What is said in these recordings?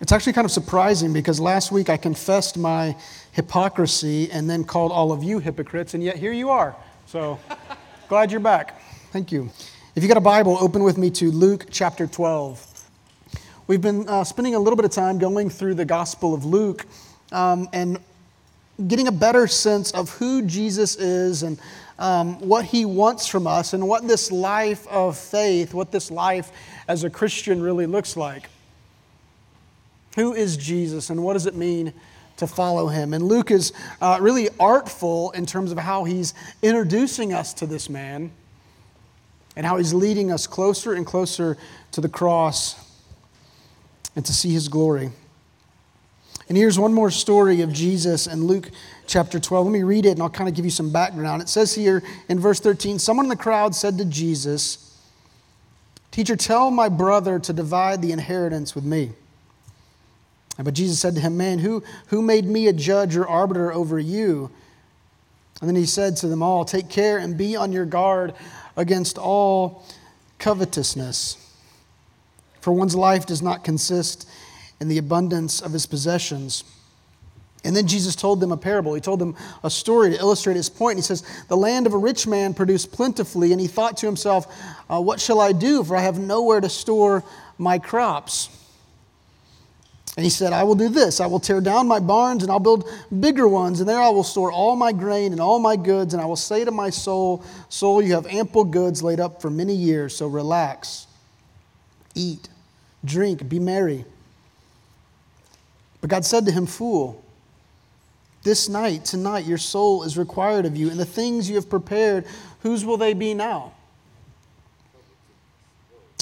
It's actually kind of surprising because last week I confessed my hypocrisy and then called all of you hypocrites, and yet here you are. So glad you're back. Thank you. If you got a Bible, open with me to Luke chapter 12. We've been uh, spending a little bit of time going through the Gospel of Luke um, and getting a better sense of who Jesus is and um, what he wants from us and what this life of faith, what this life as a Christian really looks like. Who is Jesus and what does it mean to follow him? And Luke is uh, really artful in terms of how he's introducing us to this man and how he's leading us closer and closer to the cross and to see his glory. And here's one more story of Jesus in Luke chapter 12. Let me read it and I'll kind of give you some background. It says here in verse 13 Someone in the crowd said to Jesus, Teacher, tell my brother to divide the inheritance with me. But Jesus said to him, Man, who, who made me a judge or arbiter over you? And then he said to them all, Take care and be on your guard against all covetousness. For one's life does not consist in the abundance of his possessions. And then Jesus told them a parable. He told them a story to illustrate his point. He says, The land of a rich man produced plentifully, and he thought to himself, uh, What shall I do? For I have nowhere to store my crops. And he said, I will do this. I will tear down my barns and I'll build bigger ones, and there I will store all my grain and all my goods. And I will say to my soul, Soul, you have ample goods laid up for many years, so relax, eat, drink, be merry. But God said to him, Fool, this night, tonight, your soul is required of you, and the things you have prepared, whose will they be now?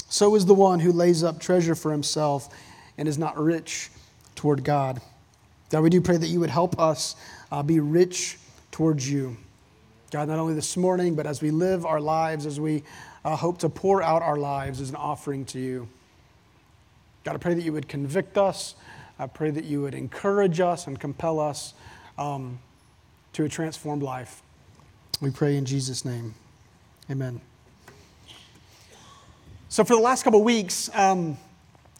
So is the one who lays up treasure for himself and is not rich toward God. God, we do pray that you would help us uh, be rich towards you. God, not only this morning, but as we live our lives, as we uh, hope to pour out our lives as an offering to you. God, I pray that you would convict us. I pray that you would encourage us and compel us um, to a transformed life. We pray in Jesus' name. Amen. So, for the last couple of weeks, um,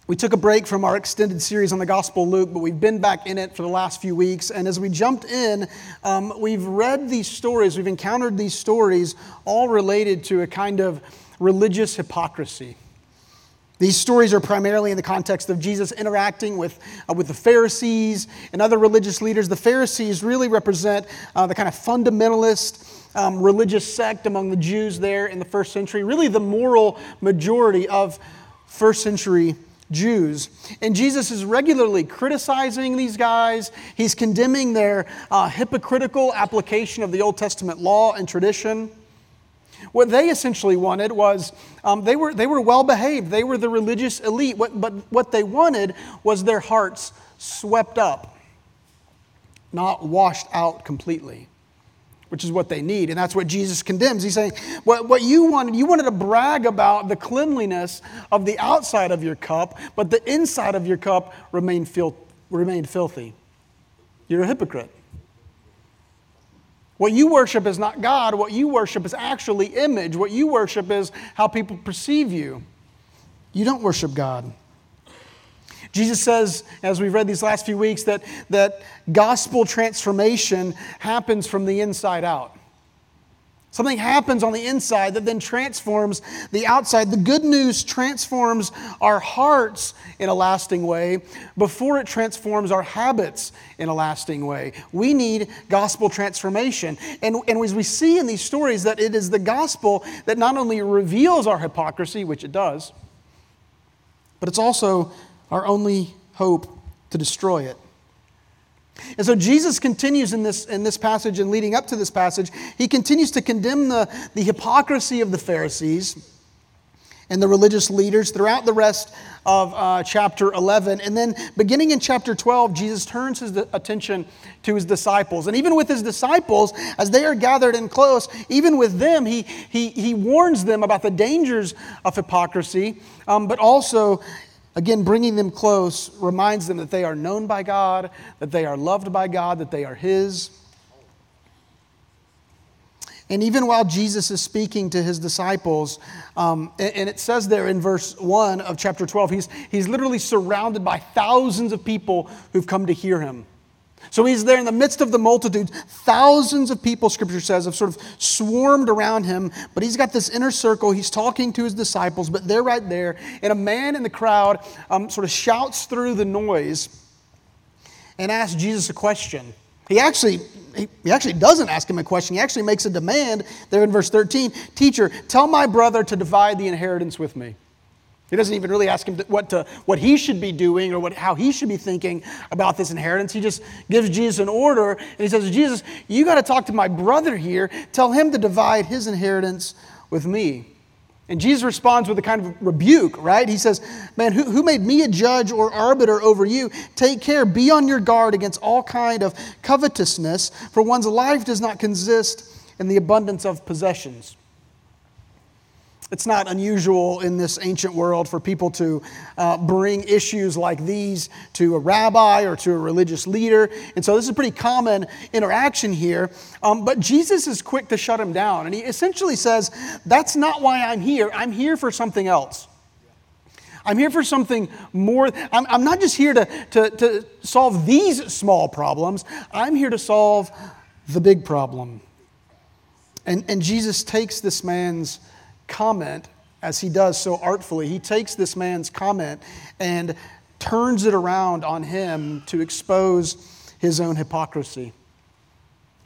we took a break from our extended series on the Gospel of Luke, but we've been back in it for the last few weeks. And as we jumped in, um, we've read these stories, we've encountered these stories, all related to a kind of religious hypocrisy. These stories are primarily in the context of Jesus interacting with, uh, with the Pharisees and other religious leaders. The Pharisees really represent uh, the kind of fundamentalist um, religious sect among the Jews there in the first century, really the moral majority of first century Jews. And Jesus is regularly criticizing these guys. He's condemning their uh, hypocritical application of the Old Testament law and tradition. What they essentially wanted was um, they were, they were well behaved, they were the religious elite, what, but what they wanted was their hearts swept up, not washed out completely which is what they need. And that's what Jesus condemns. He's saying, what, what you wanted, you wanted to brag about the cleanliness of the outside of your cup, but the inside of your cup remained, fil- remained filthy. You're a hypocrite. What you worship is not God. What you worship is actually image. What you worship is how people perceive you. You don't worship God. Jesus says, as we've read these last few weeks, that, that gospel transformation happens from the inside out. Something happens on the inside that then transforms the outside. The good news transforms our hearts in a lasting way before it transforms our habits in a lasting way. We need gospel transformation. And, and as we see in these stories, that it is the gospel that not only reveals our hypocrisy, which it does, but it's also our only hope to destroy it. And so Jesus continues in this, in this passage and leading up to this passage, he continues to condemn the, the hypocrisy of the Pharisees and the religious leaders throughout the rest of uh, chapter 11. And then beginning in chapter 12, Jesus turns his attention to his disciples. And even with his disciples, as they are gathered in close, even with them, he, he, he warns them about the dangers of hypocrisy, um, but also Again, bringing them close reminds them that they are known by God, that they are loved by God, that they are His. And even while Jesus is speaking to his disciples, um, and, and, it says there in verse 1 of chapter 12, he's, he's literally surrounded by thousands of people who've come to hear him. So he's there in the midst of the multitude. Thousands of people, scripture says, have sort of swarmed around him, but he's got this inner circle. He's talking to his disciples, but they're right there. And a man in the crowd um, sort of shouts through the noise and asks Jesus a question. He actually, he actually doesn't ask him a question. He actually makes a demand there in verse 13 Teacher, tell my brother to divide the inheritance with me. He doesn't even really ask him what, to, what he should be doing or what, how he should be thinking about this inheritance. He just gives Jesus an order and he says, Jesus, you got to talk to my brother here. Tell him to divide his inheritance with me. And Jesus responds with a kind of rebuke, right? He says, Man, who, who made me a judge or arbiter over you? Take care, be on your guard against all kind of covetousness, for one's life does not consist in the abundance of possessions. It's not unusual in this ancient world for people to uh, bring issues like these to a rabbi or to a religious leader. And so this is a pretty common interaction here. Um, but Jesus is quick to shut him down. And he essentially says, That's not why I'm here. I'm here for something else. I'm here for something more. I'm, I'm not just here to, to, to solve these small problems, I'm here to solve the big problem. And, and Jesus takes this man's comment, as he does so artfully, he takes this man's comment and turns it around on him to expose his own hypocrisy,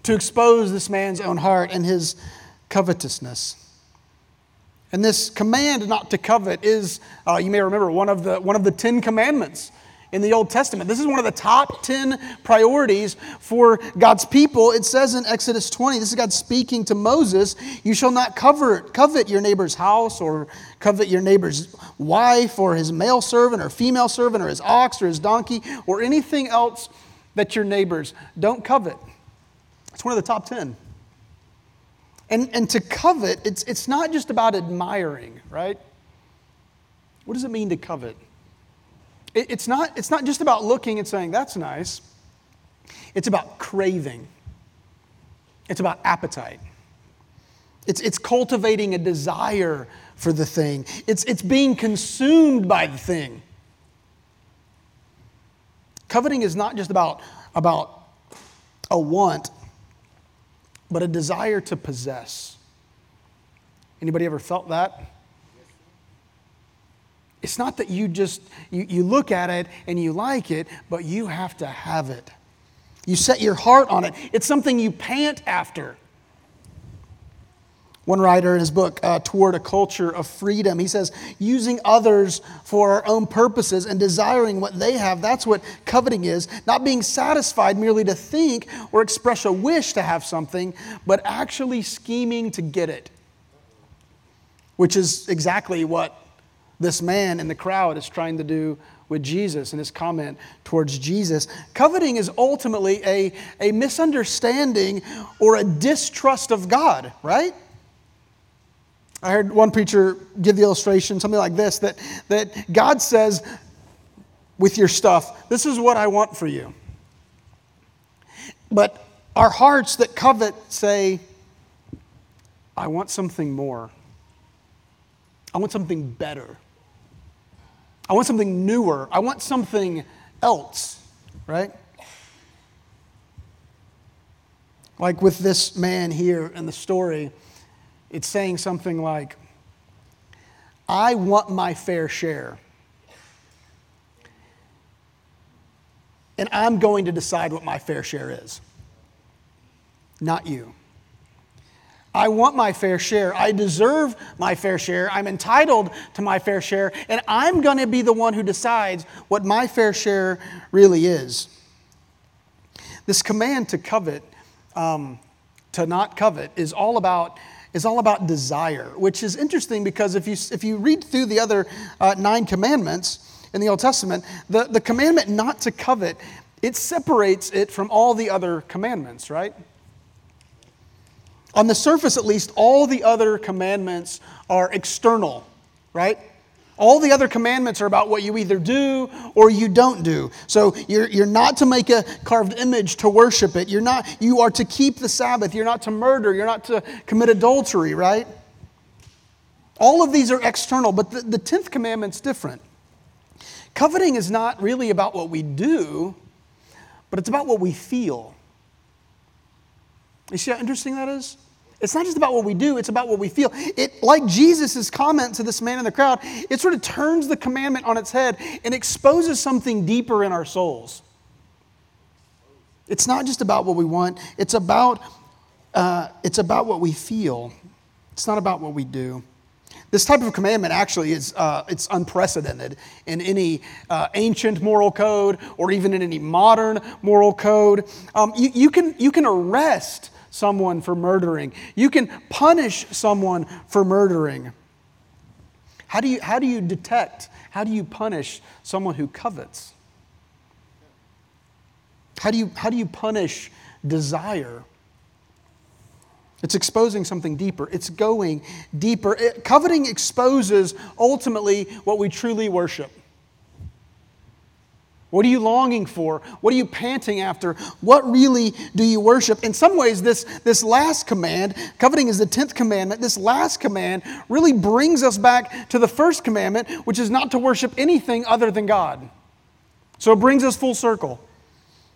to expose this man's own heart and his covetousness. And this command not to covet is, uh, you may remember, one of, the, one of the Ten Commandments in the Old Testament. This is one of the top 10 priorities for God's people. It says in Exodus 20, this is God speaking to Moses, you shall not covet, covet your neighbor's house or covet your neighbor's wife or his male servant or female servant or his ox or his donkey or anything else that your neighbors don't covet. It's one of the top 10. And, and to covet, it's, it's not just about admiring, right? What does it mean to covet? It's not, it's not just about looking and saying, that's nice. It's about craving, it's about appetite. It's, it's cultivating a desire for the thing, it's, it's being consumed by the thing. Coveting is not just about, about a want, but a desire to possess. Anybody ever felt that? It's not that you just you, you look at it and you like it, but you have to have it. You set your heart on it. It's something you pant after. One writer in his book, uh, Toward a Culture of Freedom, he says, using others for our own purposes and desiring what they have, that's what coveting is. Not being satisfied merely to think or express a wish to have something, but actually scheming to get it, which is exactly what this man in the crowd is trying to do with Jesus and his comment towards Jesus. Coveting is ultimately a, a misunderstanding or a distrust of God, right? I heard one preacher give the illustration, something like this that, that God says, with your stuff, this is what I want for you. But our hearts that covet say, I want something more. I want something better. I want something newer. I want something else, right? Like with this man here in the story, it's saying something like, I want my fair share. And I'm going to decide what my fair share is, not you. I want my fair share. I deserve my fair share. I'm entitled to my fair share. And I'm going to be the one who decides what my fair share really is. This command to covet, um, to not covet, is all about. Is all about desire, which is interesting because if you, if you read through the other uh, nine commandments in the Old Testament, the, the commandment not to covet, it separates it from all the other commandments, right? On the surface, at least, all the other commandments are external, right? All the other commandments are about what you either do or you don't do. So you're, you're not to make a carved image to worship it. You're not, you are to keep the Sabbath. You're not to murder. You're not to commit adultery, right? All of these are external, but the, the 10th commandment's different. Coveting is not really about what we do, but it's about what we feel. You see how interesting that is? It's not just about what we do, it's about what we feel. It, like Jesus' comment to this man in the crowd, it sort of turns the commandment on its head and exposes something deeper in our souls. It's not just about what we want, it's about, uh, it's about what we feel. It's not about what we do. This type of commandment actually is uh, it's unprecedented in any uh, ancient moral code or even in any modern moral code. Um, you, you, can, you can arrest someone for murdering. You can punish someone for murdering. How do you, how do you detect, how do you punish someone who covets? How do you, how do you punish desire? It's exposing something deeper. It's going deeper. It, coveting exposes ultimately what we truly worship. What are you longing for? What are you panting after? What really do you worship? In some ways, this, this last command, coveting is the 10th commandment, this last command really brings us back to the first commandment, which is not to worship anything other than God. So it brings us full circle.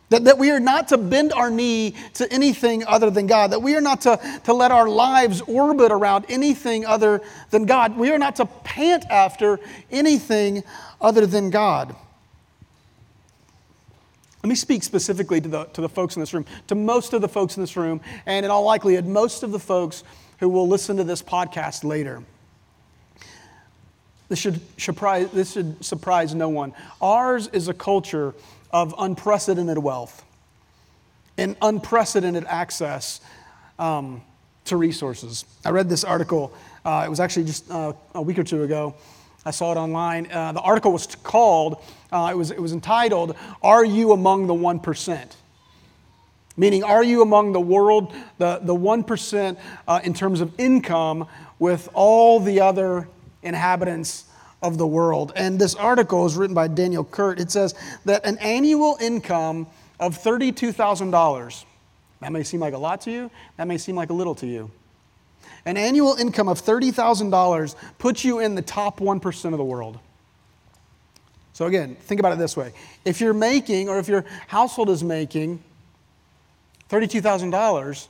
That, that we are not to bend our knee to anything other than God. That we are not to, to let our lives orbit around anything other than God. We are not to pant after anything other than God. Let me speak specifically to the, to the folks in this room, to most of the folks in this room, and in all likelihood, most of the folks who will listen to this podcast later. This should, surprise, this should surprise no one. Ours is a culture of unprecedented wealth and unprecedented access um, to resources. I read this article, uh, it was actually just uh, a week or two ago. I saw it online. Uh, the article was called, uh, it, was, it was entitled, Are You Among the 1%? Meaning, are you among the world, the, the 1% uh, in terms of income with all the other inhabitants of the world. And this article is written by Daniel Kurt. It says that an annual income of $32,000, that may seem like a lot to you, that may seem like a little to you. An annual income of $30,000 puts you in the top 1% of the world. So, again, think about it this way. If you're making, or if your household is making $32,000,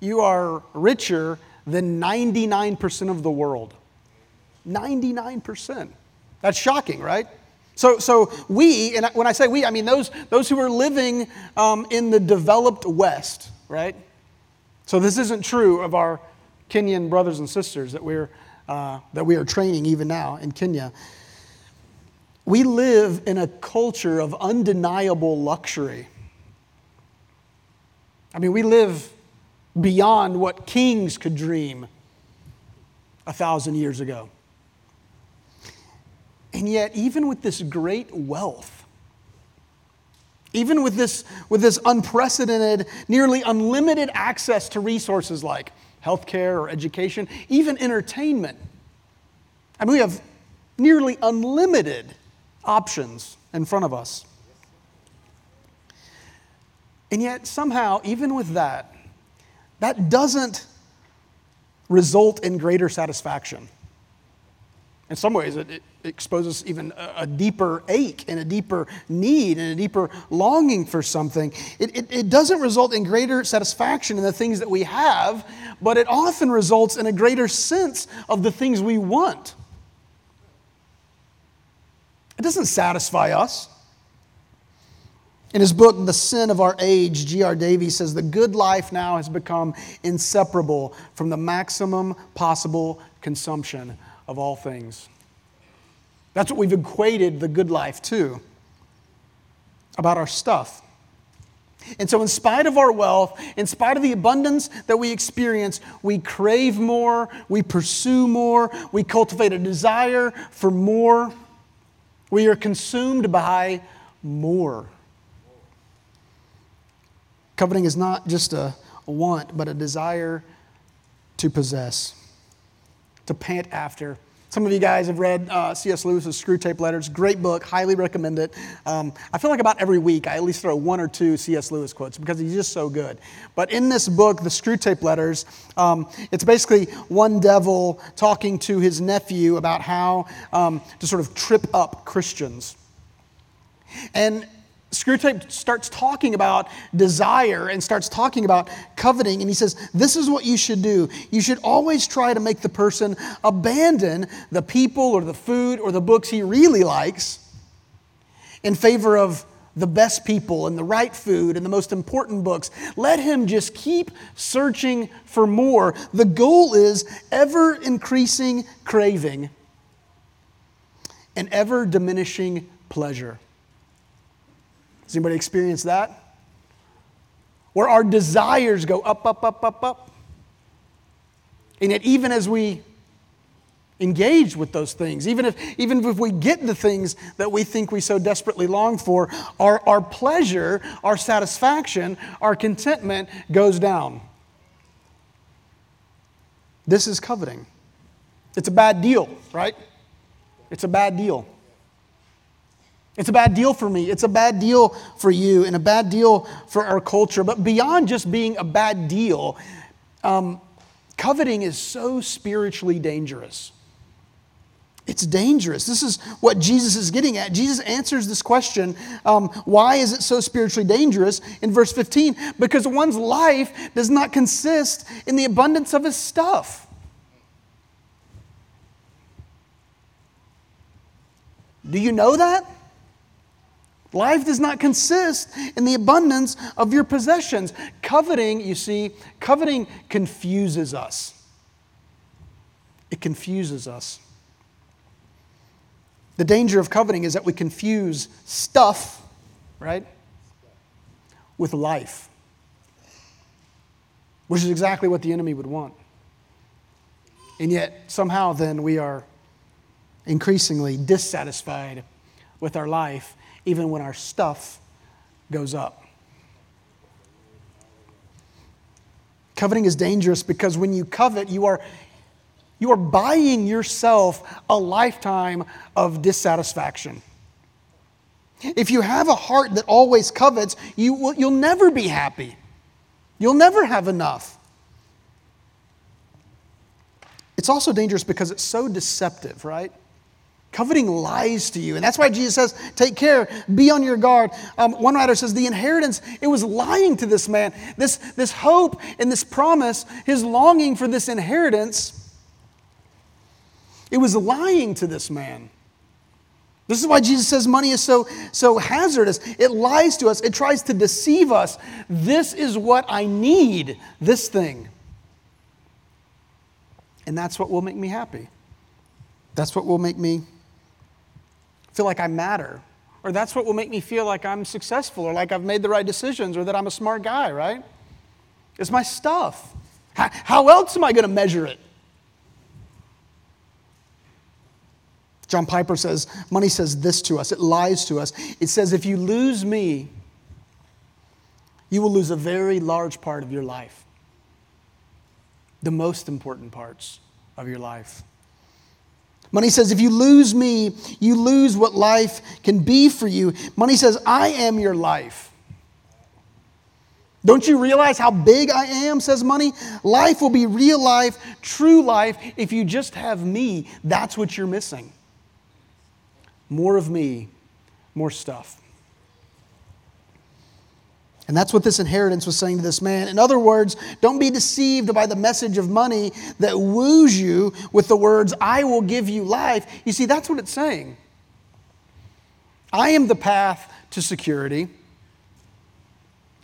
you are richer than 99% of the world. 99%. That's shocking, right? So, so we, and when I say we, I mean those, those who are living um, in the developed West, right? So this isn't true of our Kenyan brothers and sisters that we're, uh, that we are training even now in Kenya. We live in a culture of undeniable luxury. I mean, we live beyond what kings could dream a thousand years ago. And yet, even with this great wealth, even with this, with this unprecedented, nearly unlimited access to resources like healthcare or education, even entertainment, I mean, we have nearly unlimited options in front of us. And yet, somehow, even with that, that doesn't result in greater satisfaction. In some ways, it, it exposes even a, a, deeper ache and a deeper need and a deeper longing for something. It, it, it doesn't result in greater satisfaction in the things that we have, but it often results in a greater sense of the things we want. It doesn't satisfy us. In his book, The Sin of Our Age, D.R. Davies says the good life now has become inseparable from the maximum possible consumption of all things. That's what we've equated the good life to about our stuff. And so, in spite of our wealth, in spite of the abundance that we experience, we crave more, we pursue more, we cultivate a desire for more. We are consumed by more. Coveting is not just a want, but a desire to possess to pant after, Some of you guys have read uh, C.S. Lewis's Screwtape Letters. Great book, highly recommend it. Um, I feel like about every week I at least throw one or two C.S. Lewis quotes because he's just so good. But in this book, The Screwtape Letters, um, it's basically one devil talking to his nephew about how um, to sort of trip up Christians. And Screwtape starts talking about desire and starts talking about coveting, and he says, This is what you should do. You should always try to make the person abandon the people or the food or the books he really likes in favor of the best people and the right food and the most important books. Let him just keep searching for more. The goal is ever increasing craving and ever diminishing pleasure. Has anybody experienced that? Where our desires go up, up, up, up, up. And yet, even as we engage with those things, even if, even if we get the things that we think we so desperately long for, our, our pleasure, our satisfaction, our contentment goes down. This is coveting. It's a bad deal, right? It's a bad deal. It's a bad deal for me. It's a bad deal for you, and a bad deal for our culture. But beyond just being a bad deal, um, coveting is so spiritually dangerous. It's dangerous. This is what Jesus is getting at. Jesus answers this question um, why is it so spiritually dangerous in verse 15? Because one's life does not consist in the abundance of his stuff. Do you know that? Life does not consist in the abundance of your possessions. Coveting, you see, coveting confuses us. It confuses us. The danger of coveting is that we confuse stuff, right, with life, which is exactly what the enemy would want. And yet, somehow, then we are increasingly dissatisfied with our life even when our stuff goes up. Coveting is dangerous because when you covet, you are, you are buying yourself a lifetime of dissatisfaction. If you have a heart that always covets, you will, you'll never be happy. You'll never have enough. It's also dangerous because it's so deceptive, right? Coveting lies to you. And that's why Jesus says, take care, be on your guard. Um, one writer says, the inheritance, it was lying to this man. This, this hope and this promise, his longing for this inheritance, it was lying to this man. This is why Jesus says money is so, so hazardous. It lies to us, it tries to deceive us. This is what I need, this thing. And that's what will make me happy. That's what will make me feel like I matter. Or that's what will make me feel like I'm successful or like I've made the right decisions or that I'm a smart guy, right? It's my stuff. How, else am I going to measure it? John Piper says, money says this to us, it lies to us. It says, if you lose me, you will lose a very large part of your life, the most important parts of your life. Money says, if you lose me, you lose what life can be for you. Money says, I am your life. Don't you realize how big I am, says money? Life will be real life, true life, if you just have me. That's what you're missing. More of me, more stuff. And that's what this inheritance was saying to this man. In other words, don't be deceived by the message of money that woos you with the words, I will give you life. You see, that's what it's saying. I am the path to security.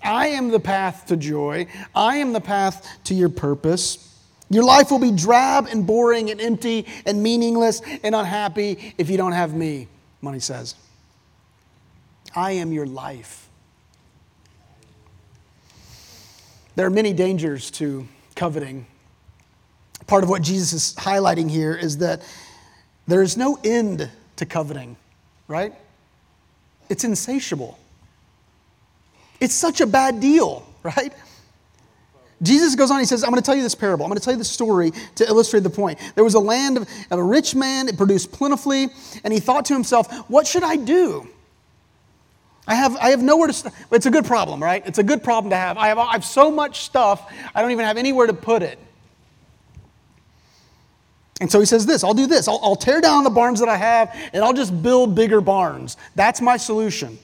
I am the path to joy. I am the path to your purpose. Your life will be drab and boring and empty and meaningless and unhappy if you don't have me, money says. I am your life. There are many dangers to coveting. Part of what Jesus is highlighting here is that there is no end to coveting, right? It's insatiable. It's such a bad deal, right? Jesus goes on, he says, I'm going to tell you this parable. I'm going to tell you this story to illustrate the point. There was a land of, of a rich man, it produced plentifully, and he thought to himself, What should I do? I have, I have nowhere to, st- it's a good problem, right? It's a good problem to have. I have, I have so much stuff, I don't even have anywhere to put it. And so he says this I'll do this. I'll, I'll tear down the barns that I have and I'll just build bigger barns. That's my solution.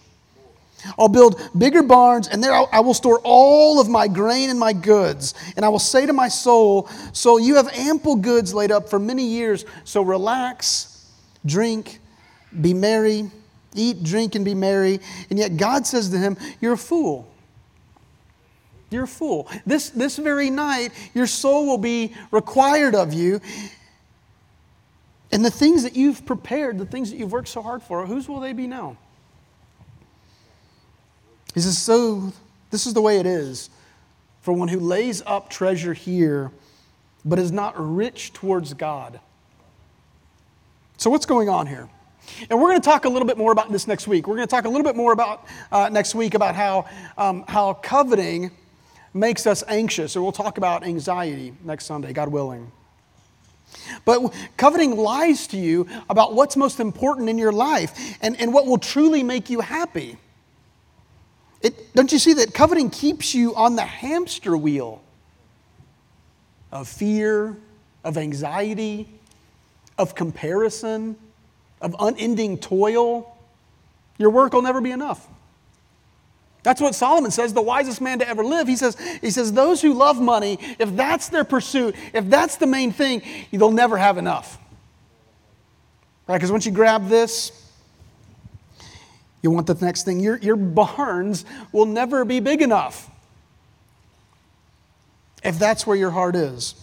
I'll build bigger barns, and there I will store all of my grain and my goods. And I will say to my soul, Soul, you have ample goods laid up for many years, so relax, drink, be merry, eat, drink, and be merry. And yet God says to him, You're a fool. You're a fool. This, this very night, your soul will be required of you. And the things that you've prepared, the things that you've worked so hard for, whose will they be now? He says, So this is the way it is for one who lays up treasure here, but is not rich towards God. So, what's going on here? And we're going to talk a little bit more about this next week. We're going to talk a little bit more about uh, next week about how, um, how coveting makes us anxious. So we'll talk about anxiety next Sunday, God willing. But coveting lies to you about what's most important in your life and, and what will truly make you happy. It, don't you see that coveting keeps you on the hamster wheel of fear, of anxiety, of comparison, of unending toil? Your work will never be enough. That's what Solomon says, the wisest man to ever live. He says, he says, those who love money, if that's their pursuit, if that's the main thing, they'll never have enough. Right? Because once you grab this, you want the next thing. Your, your barns will never be big enough if that's where your heart is.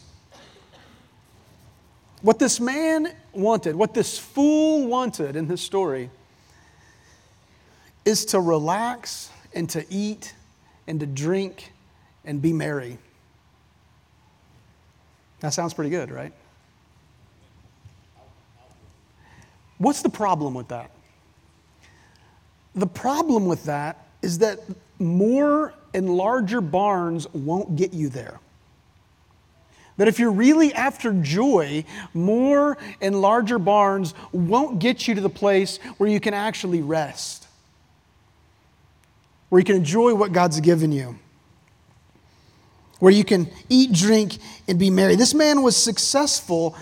What this man wanted, what this fool wanted in this story, is to relax and to eat and to drink and be merry. That sounds pretty good, right? What's the problem with that? The problem with that is that more and larger barns won't get you there. That if you're really after joy, more and larger barns won't get you to the place where you can actually rest, where you can enjoy what God's given you, where you can eat, drink, and be merry. This man was successful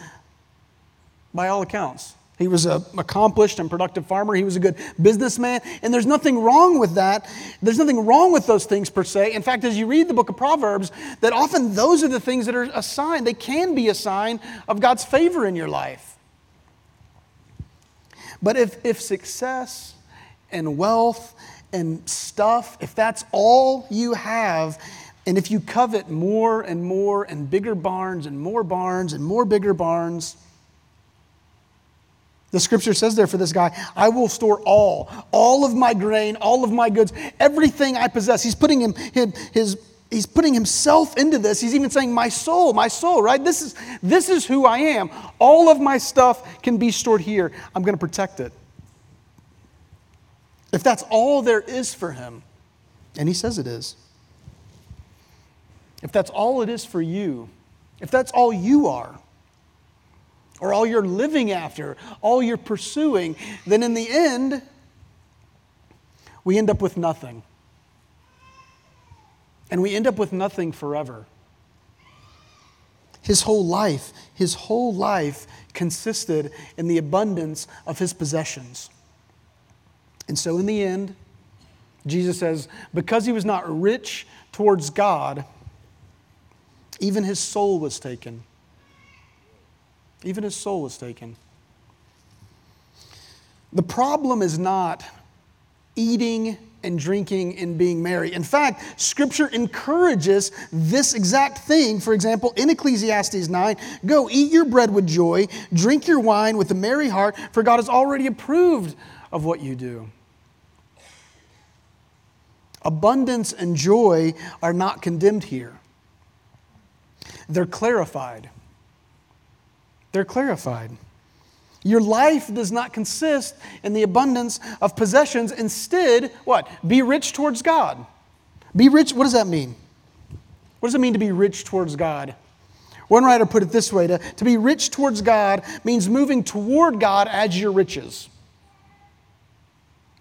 by all accounts. He was an accomplished and productive farmer. He was a good businessman. And there's nothing wrong with that. There's nothing wrong with those things per se. In fact, as you read the book of Proverbs, that often those are the things that are a sign. They can be a sign of God's favor in your life. But if, if success and wealth and stuff, if that's all you have, and if you covet more and more and bigger barns and more barns and more bigger barns, the scripture says there for this guy, I will store all, all of my grain, all of my goods, everything I possess. He's putting him, his, his he's putting himself into this. He's even saying, My soul, my soul, right? This is, this is who I am. All of my stuff can be stored here. I'm going to protect it. If that's all there is for him, and he says it is, if that's all it is for you, if that's all you are, or all you're living after, all you're pursuing, then in the end, we end up with nothing. And we end up with nothing forever. His whole life, his whole life consisted in the abundance of his possessions. And so, in the end, Jesus says, because he was not rich towards God, even his soul was taken. Even his soul was taken. The problem is not eating and drinking and being merry. In fact, Scripture encourages this exact thing. For example, in Ecclesiastes 9, go eat your bread with joy, drink your wine with a merry heart, for God has already approved of what you do. Abundance and joy are not condemned here, they're clarified. They're clarified. Your life does not consist in the abundance of possessions. Instead, what? Be rich towards God. Be rich, what does that mean? What does it mean to be rich towards God? One writer put it this way to, to be rich towards God means moving toward God as your riches.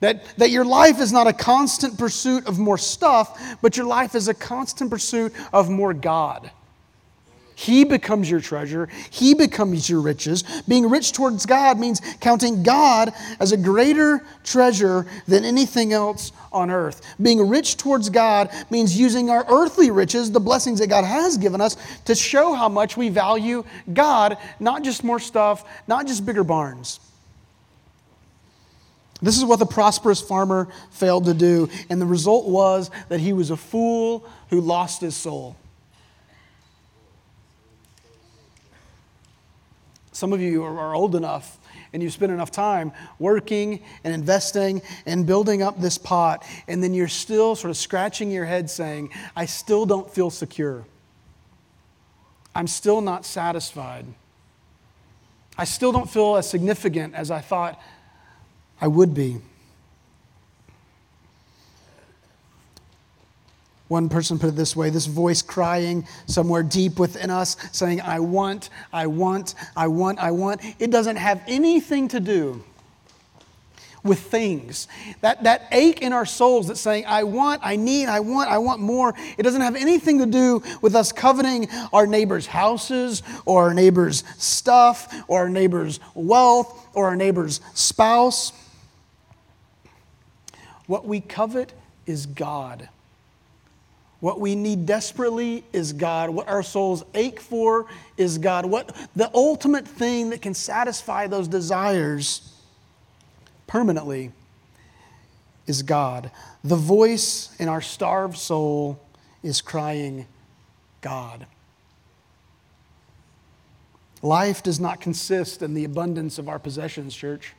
That, that your life is not a constant pursuit of more stuff, but your life is a constant pursuit of more God. He becomes your treasure. He becomes your riches. Being rich towards God means counting God as a greater treasure than anything else on earth. Being rich towards God means using our earthly riches, the blessings that God has given us, to show how much we value God, not just more stuff, not just bigger barns. This is what the prosperous farmer failed to do, and the result was that he was a fool who lost his soul. Some of you are old enough and you've spent enough time working and investing and building up this pot, and then you're still sort of scratching your head saying, I still don't feel secure. I'm still not satisfied. I still don't feel as significant as I thought I would be. One person put it this way this voice crying somewhere deep within us, saying, I want, I want, I want, I want. It doesn't have anything to do with things. That, that ache in our souls that's saying, I want, I need, I want, I want more, it doesn't have anything to do with us coveting our neighbor's houses or our neighbor's stuff or our neighbor's wealth or our neighbor's spouse. What we covet is God. What we need desperately is God. What our souls ache for is God. What the ultimate thing that can satisfy those desires permanently is God. The voice in our starved soul is crying, God. Life does not consist in the abundance of our possessions, church.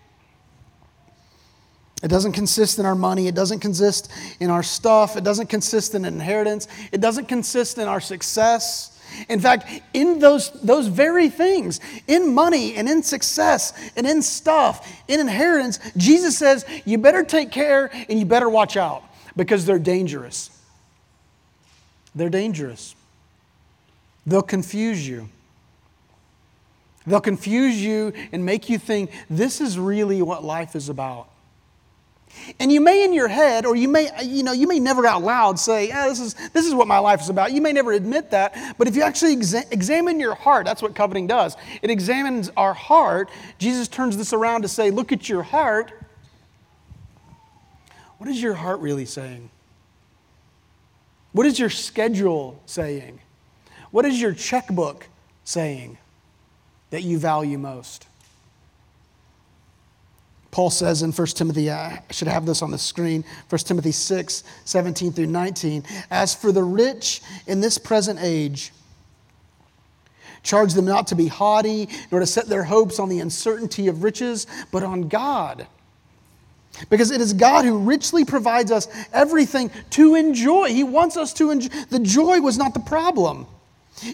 It doesn't consist in our money. It doesn't consist in our stuff. It doesn't consist in inheritance. It doesn't consist in our success. In fact, in those, those very things, in money and in success and in stuff, in inheritance, Jesus says, you better take care and you better watch out because they're dangerous. They're dangerous. They'll confuse you. They'll confuse you and make you think this is really what life is about. And you may in your head, or you may, you know, you may never out loud say, yeah, this, is, this is what my life is about. You may never admit that, but if you actually exa- examine your heart, that's what coveting does. It examines our heart. Jesus turns this around to say, look at your heart. What is your heart really saying? What is your schedule saying? What is your checkbook saying that you value most? Paul says in 1 Timothy, I should have this on the screen, 1 Timothy 6, 17 through 19. As for the rich in this present age, charge them not to be haughty, nor to set their hopes on the uncertainty of riches, but on God. Because it is God who richly provides us everything to enjoy. He wants us to enjoy. The joy was not the problem.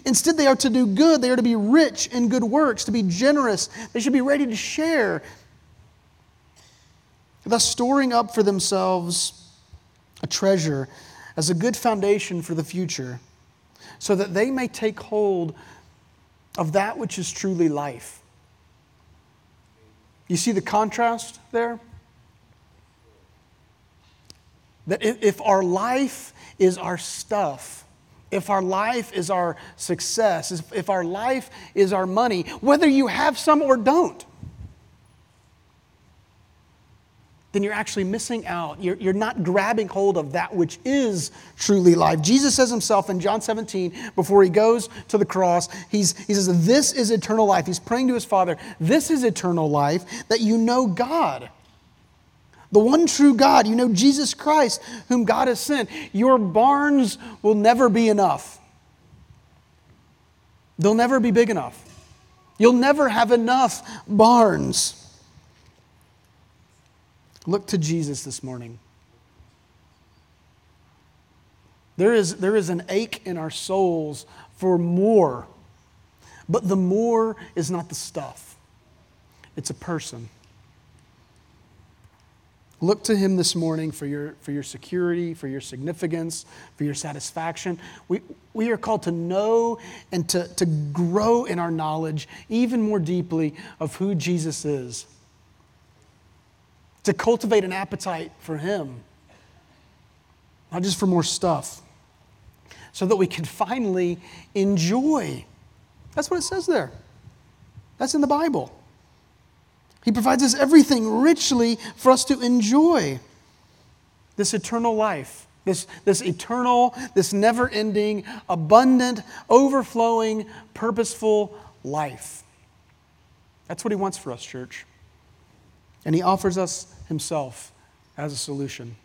Instead, they are to do good. They are to be rich in good works, to be generous. They should be ready to share thus storing up for themselves a treasure as a good foundation for the future, so that they may take hold of that which is truly life. You see the contrast there? That if our life is our stuff, if our life is our success, if our life is our money, whether you have some or don't, then you're actually missing out. You're, you're not grabbing hold of that which is truly life. Jesus says himself in John 17, before he goes to the cross, he's, he says, This is eternal life. He's praying to his Father, This is eternal life, that you know God. The one true God, you know Jesus Christ, whom God has sent. Your barns will never be enough. They'll never be big enough. You'll never have enough barns. Look to Jesus this morning. There is, there is an ache in our souls for more, but the more is not the stuff, it's a person. Look to Him this morning for your, for your security, for your significance, for your satisfaction. We, we are called to know and to, to grow in our knowledge even more deeply of who Jesus is, to cultivate an appetite for Him, not just for more stuff, so that we can finally enjoy. That's what it says there. That's in the Bible. He provides us everything richly for us to enjoy this eternal life, this, this eternal, this never ending, abundant, overflowing, purposeful life. That's what He wants for us, church. And He offers us Himself as a solution.